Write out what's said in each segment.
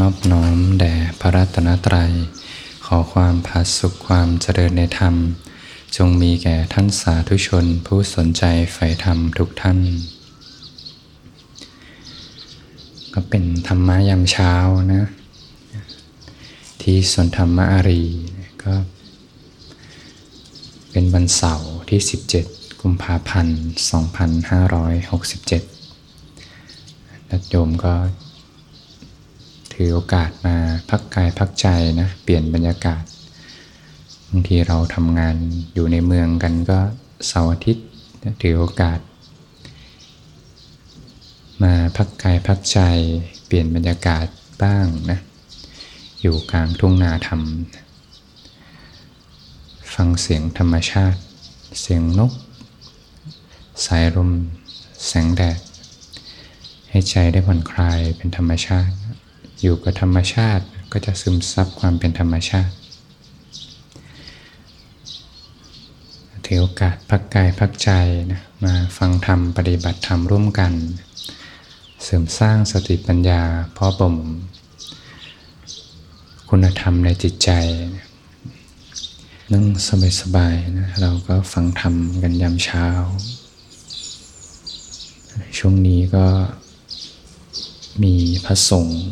นอบน้อมแด่พระรัตนตรัย ขอความผาสุขความเจริญในธรรม จงมีแก่ท่านสาธุชนผู้สนใจใฝ่ธรรมทุกท่าน ก็เป็นธรรมะยามเช้านะ ที่สวนธรรมะอารีก็เป็นวันเสาร์ที่ 17 กุมภาพันธ์ 2567ญาติโยมก็ ถือโอกาสมาพักกายพักใจนะเปลี่ยนบรรยากาศบางทีเราทำงานอยู่ในเมืองกันก็เสาร์อาทิตย์ถือโอกาส มาพักกายพักใจ เปลี่ยนบรรยากาศบ้างนะอยู่กลางทุ่งนาธรรม ฟังเสียงธรรมชาติ เสียงนก สายลมแสงแดด ให้ใจได้ผ่อนคลายเป็นธรรมชาติ อยู่กับธรรมชาติก็จะซึมซับความเป็นธรรมชาติถือโอกาสพักกายพักใจนะมาฟังธรรมปฏิบัติธรรมร่วมกัน เสริมสร้างสติปัญญาเพาะบ่มคุณธรรมในจิตใจนั่งสบายๆนะเราก็ฟังธรรมกันยามเช้า ช่วงนี้ก็มีพระสงฆ์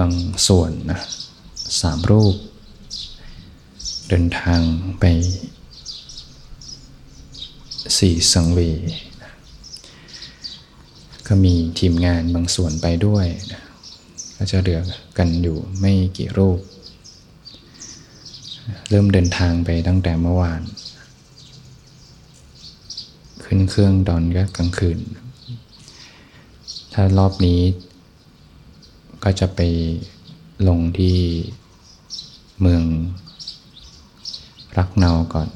บางส่วนนะสามรูป เดินทางไปสี่สังเวก็มีทีมงานบางส่วนไปด้วยนะก็จะเหลือกันอยู่ไม่กี่รูป เริ่มเดินทางไปตั้งแต่เมื่อวาน ขึ้นเครื่องตอนก็กลางคืน ถ้ารอบนี้ ก็จะไปลงที่เมืองรักเนาก่อน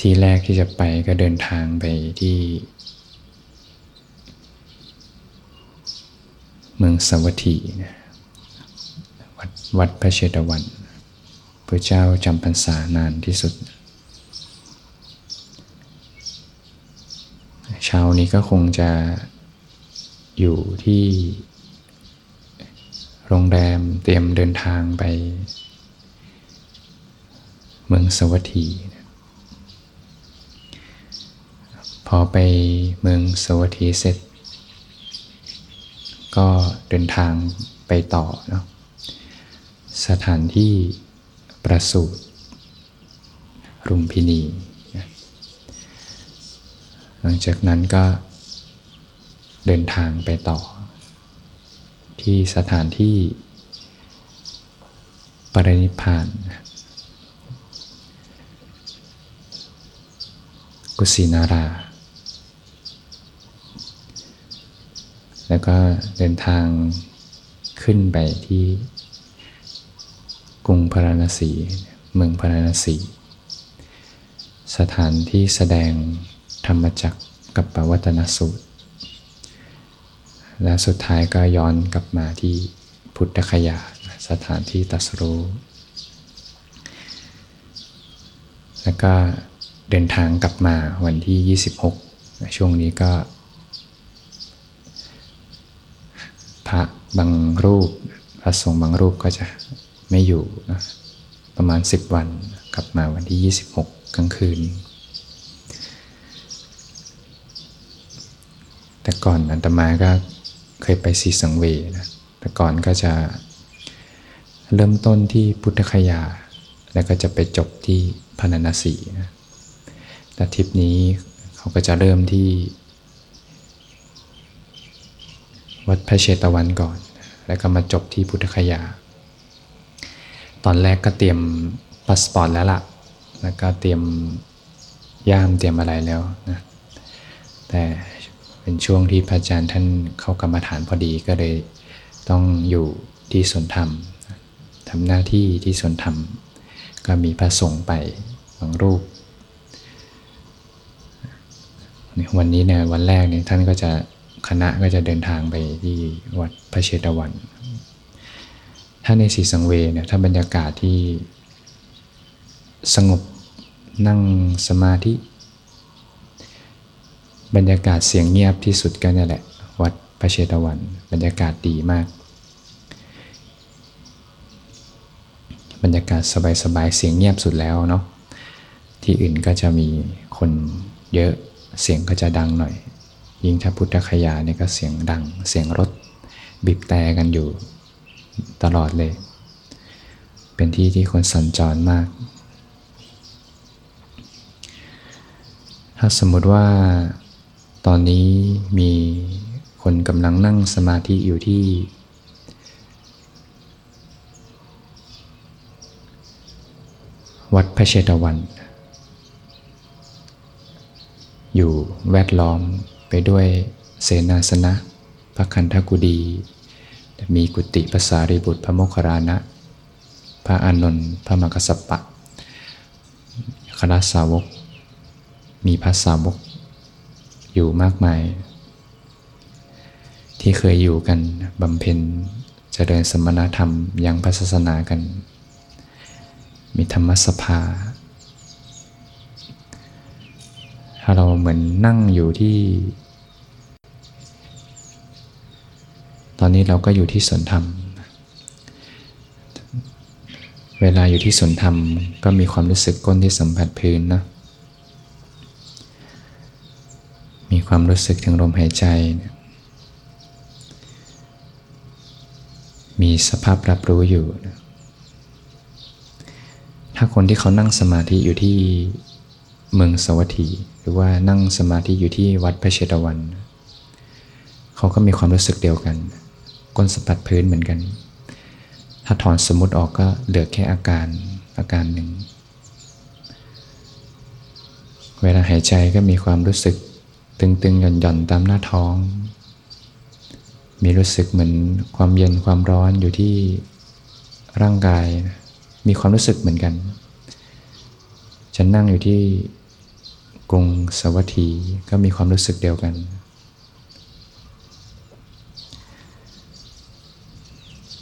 ที่แรกที่จะไปก็เดินทางไปที่ เมืองสวัสดีนะวัดวัดพระเชตวันพระเจ้าจำพรรษานานที่สุด เช้านี้ก็คงจะ อยู่ที่ โรงแรมเตรียมเดินทางไป เมืองสวัสดีพอไปเมืองสวัสดีเสร็จ ก็เดินทางไปต่อเนาะสถานที่ประสูติรุมพินี หลังจากนั้นก็ เดินทางไปต่อ ที่สถานที่ปรินิพานกุสินารา แล้วก็เดินทางขึ้นไปที่กรุงพาราณสี เมืองพาราณสี สถานที่แสดงธรรมจักรกับปวัตนสูตร และสุดท้ายก็ย้อนกลับมาที่พุทธคยาสถานที่ตัสรู้แล้วก็เดินทางกลับมาวันที่ 26 ช่วงนี้ก็ พระบางรูป พระสงฆ์บางรูปก็จะไม่อยู่นะประมาณ 10 วันกลับมาวันที่ 26 กลางคืน แต่ก่อนอาตมาก็ เคยไปสี่สังเวชนะแต่ก่อนก็จะเริ่มต้นที่พุทธคยา แล้วก็จะไปจบที่พาราณสีนะแต่ทริปนี้เขาก็จะเริ่มที่ วัดพระเชตวันก่อน แล้วก็มาจบที่พุทธคยา ตอนแรกก็เตรียมพาสปอร์ตแล้วล่ะ แล้วก็เตรียมย่ามเตรียมอะไรแล้วนะ แต่ เป็นช่วงที่พระอาจารย์ท่านเข้ากรรมฐานพอดีก็เลยต้องอยู่ที่สวนธรรมทำหน้าที่ที่สวนธรรม ก็มีพระสงฆ์ไปบางรูป วันนี้เนี่ยวันแรกเนี่ยท่านก็จะคณะก็จะเดินทางไปที่วัดพระเชตวัน ถ้าในสีสังเวเนี่ยถ้าบรรยากาศที่สงบนั่งสมาธิ บรรยากาศเสียงเงียบที่สุดก็นี่แหละ วัดพระเชตวัน บรรยากาศดีมาก บรรยากาศสบายๆเสียงเงียบสุดแล้วเนาะที่อื่นก็จะมีคนเยอะเสียงก็จะดังหน่อย ยิ่งถ้าพุทธคยาเนี่ยก็เสียงดัง เสียงรถบีบแต่กันอยู่ตลอดเลย เป็นที่ที่คนสัญจรมาก ถ้าสมมติว่า ตอนนี้มีคนกำลังนั่งสมาธิอยู่ที่ วัดพระเชตวัน อยู่แวดล้อมไปด้วยเสนาสนะพระคันธกุดี มีกุฏิภาษาริบุตรพระโมคคารานะ พระอานนท์พระมกสปะ คณะสาวก มีพระสาวก อยู่มากมาย ที่เคยอยู่กันบำเพ็ญเจริญสมณธรรมยังพระศาสนากัน มีธรรมสภา ถ้าเราเหมือนนั่งอยู่ที่ ตอนนี้เราก็อยู่ที่สวนธรรม เวลาอยู่ที่สวนธรรมก็มีความรู้สึกก้นที่สัมผัสพื้นนะ มีความรู้สึกถึงลมหายใจ มีสภาพรับรู้อยู่ ถ้าคนที่เขานั่งสมาธิอยู่ที่เมืองสวัสดีหรือว่านั่งสมาธิอยู่ที่วัดพระเชตวัน เขาก็มีความรู้สึกเดียวกันก้นสัมผัสพื้นเหมือนกัน ถ้าถอนสมมติออกก็เหลือแค่อาการอาการหนึ่ง เวลาหายใจก็มีความรู้สึก ตึงๆ หย่อนๆ ตามหน้าท้อง มีรู้สึกเหมือนความเย็นความร้อนอยู่ที่ร่างกาย มีความรู้สึกเหมือนกัน ฉันนั่งอยู่ที่กรุงสวัสดีก็มีความรู้สึกเดียวกัน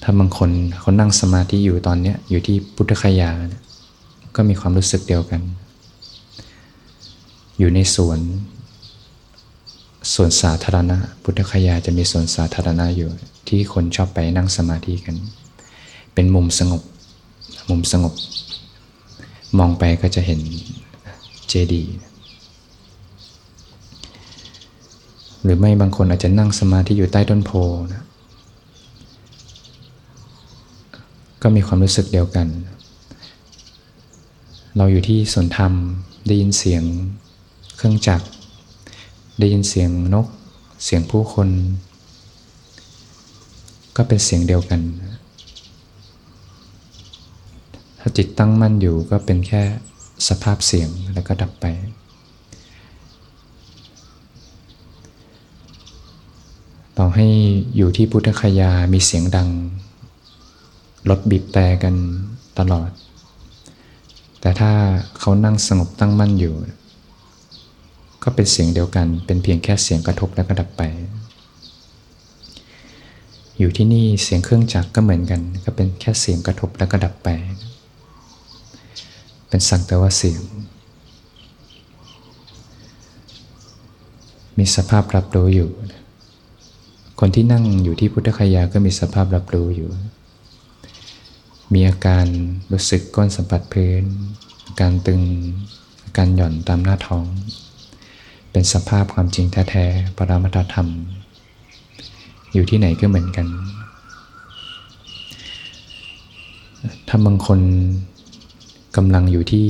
ถ้าบางคนเขานั่งสมาธิอยู่ตอนนี้อยู่ที่พุทธคยา ก็มีความรู้สึกเดียวกัน อยู่ในสวน ส่วนสาธารณะ พุทธคยาจะมีส่วนสาธารณะอยู่ ที่คนชอบไปนั่งสมาธิกัน เป็นมุมสงบ มุมสงบ มองไปก็จะเห็นเจดีย์หรือไม่บางคนอาจจะนั่งสมาธิอยู่ใต้ต้นโพนะก็มีความรู้สึกเดียวกัน เราอยู่ที่สวนธรรมได้ยินเสียงเครื่องจักร ได้ยินเสียงนก เสียงผู้คน ก็เป็นเสียงเดียวกัน ถ้าจิตตั้งมั่นอยู่ก็เป็นแค่สภาพเสียงแล้วก็ดับไป ต่อให้อยู่ที่พุทธคยามีเสียงดัง รถบีบแต่กันตลอด แต่ถ้าเขานั่งสงบตั้งมั่นอยู่ ก็เป็นเสียงเดียวกัน เป็นเพียงแค่เสียงกระทบแล้วก็ดับไป อยู่ที่นี่เสียงเครื่องจักรก็เหมือนกัน ก็เป็นแค่เสียงกระทบแล้วก็ดับไป เป็นสักแต่ว่าเสียง มีสภาพรับรู้อยู่ คนที่นั่งอยู่ที่พุทธคยาก็มีสภาพรับรู้อยู่ มีอาการรู้สึกก้นสัมผัสพื้นการตึงการหย่อนตามหน้าท้อง เป็นสภาพความจริงแท้ๆ ปรมัตธรรม อยู่ที่ไหนก็เหมือนกัน ถ้าบางคนกำลังอยู่ที่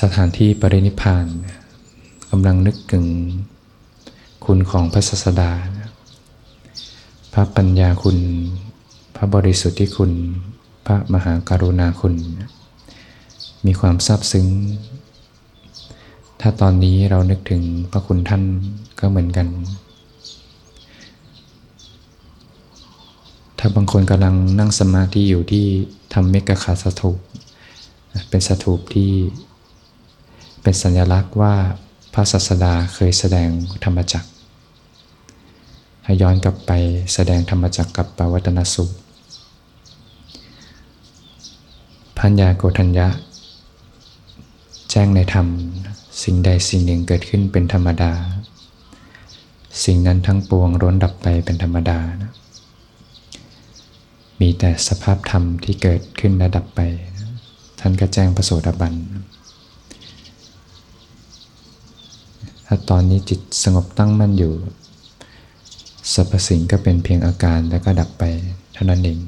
สถานที่ปรินิพานกำลังนึกถึงคุณของพระศาสดา พระปัญญาคุณ พระบริสุทธิคุณ พระมหากรุณาคุณ มีความซาบซึ้ง ถ้าตอนนี้เรานึกถึงพระคุณท่านก็เหมือนกัน ถ้าบางคนกำลังนั่งสมาธิอยู่ที่ทำเมกะขาสถูปเป็นสถูปที่เป็นสัญลักษณ์ว่าพระศาสดาเคยแสดงธรรมจักรให้ย้อนกลับไปแสดงธรรมจักรกับปวัตนสุพัญญาโกธัญญะ แจ้งในธรรม สิ่งใดสิ่งหนึ่งเกิดขึ้นเป็นธรรมดา สิ่งนั้นทั้งปวงร้นดับไปเป็นธรรมดานะมีแต่สภาพธรรมที่เกิดขึ้นและดับไป ท่านก็แจ้งประโสดาบัน ถ้าตอนนี้จิตสงบตั้งมั่นอยู่สรรพสิ่งก็เป็นเพียงอาการแล้วก็ดับไปเท่านั้นเอง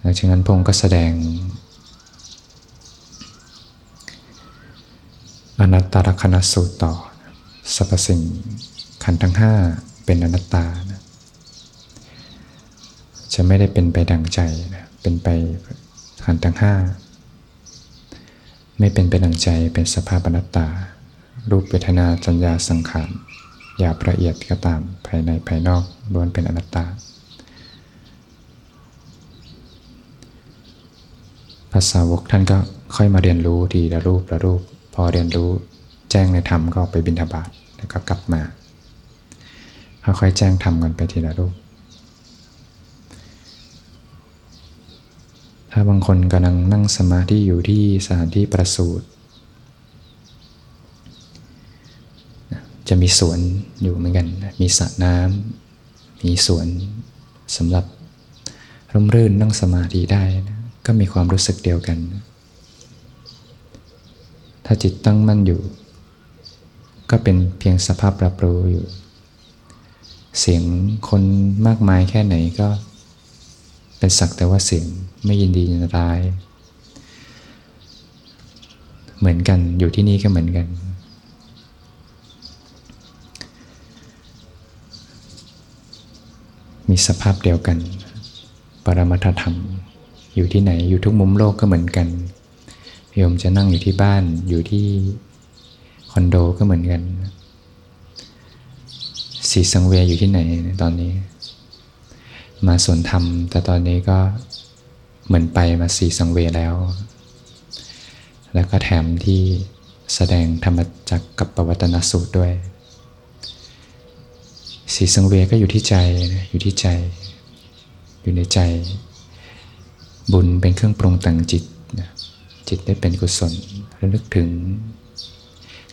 หลังจากนั้นพงก็แสดง อนัตตลกนสูตรต่อสรรพสิ่งขันทั้งห้าเป็นอนัตตานะจะไม่ได้เป็นไปดังใจนะเป็นไปขันทั้งห้าไม่เป็นไปดังใจเป็นสภาพอนัตตา รูปเวทนาจัญญาสังขารหยาบละเอียดก็ตามภายในภายนอกล้วนเป็นอนัตตาภาษาวกท่านก็ค่อยมาเรียนรู้ทีละรูปละรูป อเรียนรู้แจ้งในธรรมก็ไปบิณฑบาตแล้วก็กลับมาค่อยๆแจ้งธรรมกันไปทีละรูป ถ้าบางคนกำลังนั่งสมาธิอยู่ที่สถานที่ประสูติจะมีสวนอยู่เหมือนกัน มีสระน้ำ มีสวนสำหรับร่มรื่นนั่งสมาธิได้นะก็มีความรู้สึกเดียวกัน ถ้าจิตตั้งมั่นอยู่ ก็เป็นเพียงสภาพรับรู้อยู่ เสียงคนมากมายแค่ไหนก็ เป็นสักแต่ว่าเสียงไม่ยินดียินร้าย เหมือนกันอยู่ที่นี่ก็เหมือนกัน มีสภาพเดียวกัน ปรมัตธรรม อยู่ที่ไหนอยู่ทุกมุมโลกก็เหมือนกัน โยมจะนั่งอยู่ที่บ้านอยู่ที่คอนโดก็เหมือนกันสีสังเวียอยู่ที่ไหนตอนนี้ มาสวนธรรม แต่ตอนนี้ก็เหมือนไปมาสีสังเวียแล้ว แล้วก็แถมที่แสดงธรรมจักกับปวัตนสูตรด้วย สีสังเวียก็อยู่ที่ใจอยู่ที่ใจ อยู่ในใจ บุญเป็นเครื่องปรุงแต่งจิต จิตได้เป็นกุศลระลึกถึง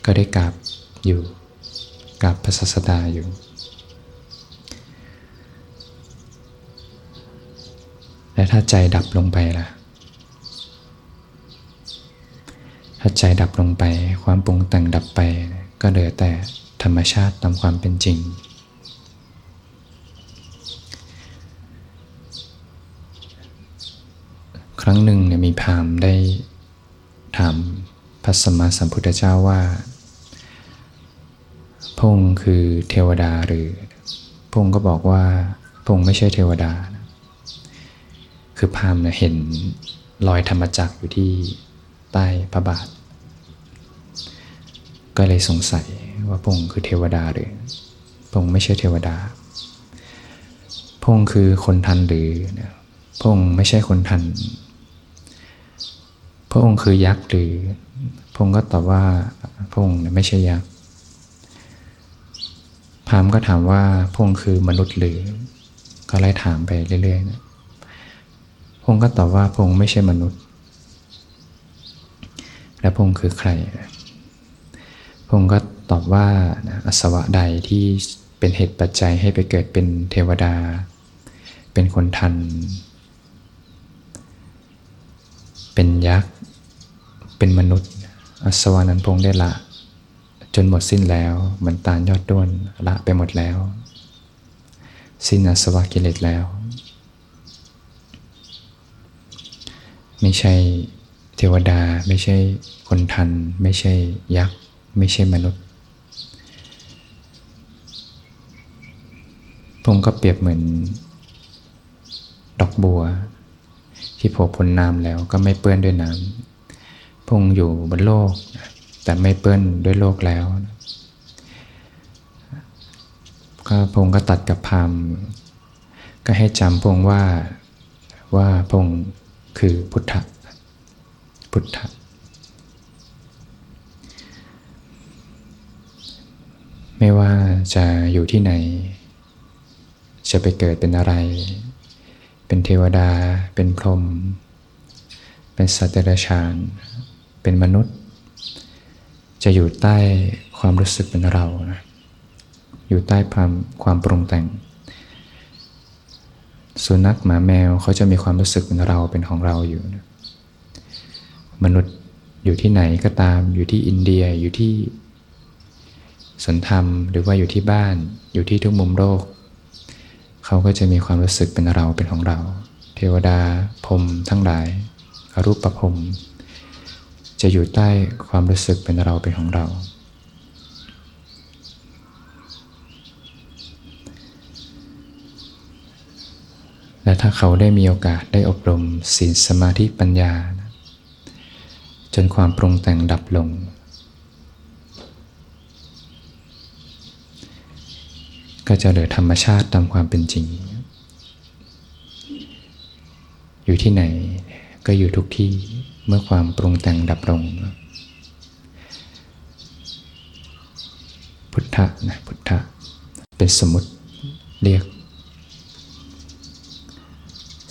ก็ได้กราบอยู่กราบพระศาสดาอยู่ และถ้าใจดับลงไปล่ะ ถ้าใจดับลงไป ความปรุงแต่งดับไป ก็เหลือแต่ธรรมชาติตามความเป็นจริงครั้งหนึ่งเนี่ยมีพามได้ ถามพระสมมาสัมพุทธเจ้าว่าพงคือเทวดาหรือพงก็บอกว่าพงไม่ใช่เทวดา คือพามเห็นรอยธรรมจักรอยู่ที่ใต้พระบาท ก็เลยสงสัยว่าพงคือเทวดาหรือพงไม่ใช่เทวดา พงคือคนทันหรือพงไม่ใช่คนทัน ระองค์คือยักษ์หรือพงก็ตอบว่าพระองค์ไม่ใช่ยักษ์พามก็ถามว่าพงคือมนุษย์หรือ ก็ไล่ถามไปเรื่อยๆนะพงก็ตอบว่าพงไม่ใช่มนุษย์ และพงคือใครพงก็ตอบว่าอสวะใดที่เป็นเหตุปัจจัยให้ไปเกิดเป็นเทวดา เป็นคนทัน เป็นยักษ์ เป็นมนุษย์ อสวานันพงได้ละ จนหมดสิ้นแล้ว เหมือนตาลยอดด้วนละไปหมดแล้ว สิ้นอสวะกิเลสแล้ว ไม่ใช่เทวดาไม่ใช่คนทัน ไม่ใช่ยักษ์ ไม่ใช่มนุษย์พงก็เปรียบเหมือน ดอกบัว ที่โผล่พ้นน้ำแล้วก็ไม่เปื้อนด้วยน้ำ พงอยู่บนโลก แต่ไม่เปื้อนด้วยโลกแล้วก็พงก็ตัดกับพามก็ให้จำพงว่าว่าพงคือพุทธพุทธไม่ว่าจะอยู่ที่ไหน จะไปเกิดเป็นอะไร เป็นเทวดา เป็นพรหมเป็นสัตว์เดรัจฉาน เป็นมนุษย์ จะอยู่ใต้ความรู้สึกเป็นเรานะอยู่ใต้ความความปรุงแต่ง สุนัขหมาแมวเขาจะมีความรู้สึกเป็นเราเป็นของเราอยู่นะมนุษย์อยู่ที่ไหนก็ตาม อยู่ที่อินเดียอยู่ที่สนธรรม หรือว่าอยู่ที่บ้าน อยู่ที่ทุกมุมโลกเขาก็จะมีความรู้สึกเป็นเราเป็นของเรา เทวดาพรมทั้งหลาย อรูปประพรม จะอยู่ใต้ความรู้สึกเป็นเราเป็นของเรา และถ้าเขาได้มีโอกาสได้อบรมศีลสมาธิปัญญา จนความปรุงแต่งดับลง ก็จะเหลือธรรมชาติตามความเป็นจริง อยู่ที่ไหนก็อยู่ทุกที่ เมื่อความปรุงแต่งดับลง พุทธะนะพุทธะเป็นสมมติเรียก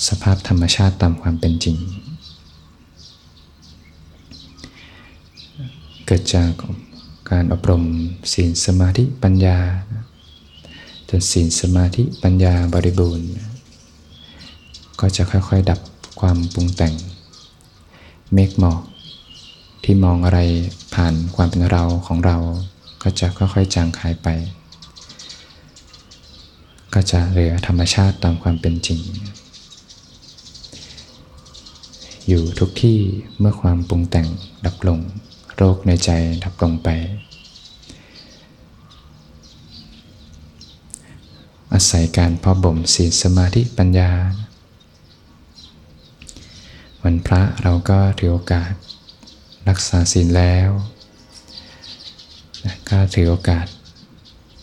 สภาพธรรมชาติตามความเป็นจริง เกิดจากการอบรมศีลสมาธิปัญญา จนศีลสมาธิปัญญาบริบูรณ์ ก็จะค่อยๆ ดับความปรุงแต่ง เมฆหมอกที่มองอะไรผ่านความเป็นเราของเรา ก็จะค่อยๆจางหายไป ก็จะเหลือธรรมชาติตามความเป็นจริง อยู่ทุกที่เมื่อความปรุงแต่งดับลง โรคในใจดับลงไป อาศัยการพ่อบ่มศีลสมาธิปัญญา วันพระเราก็ถือโอกาสรักษาศีลแล้วก็ถือโอกาส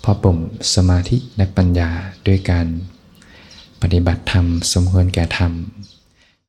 พอบ่มสมาธิและปัญญาด้วยการปฏิบัติธรรมสมควรแก่ธรรม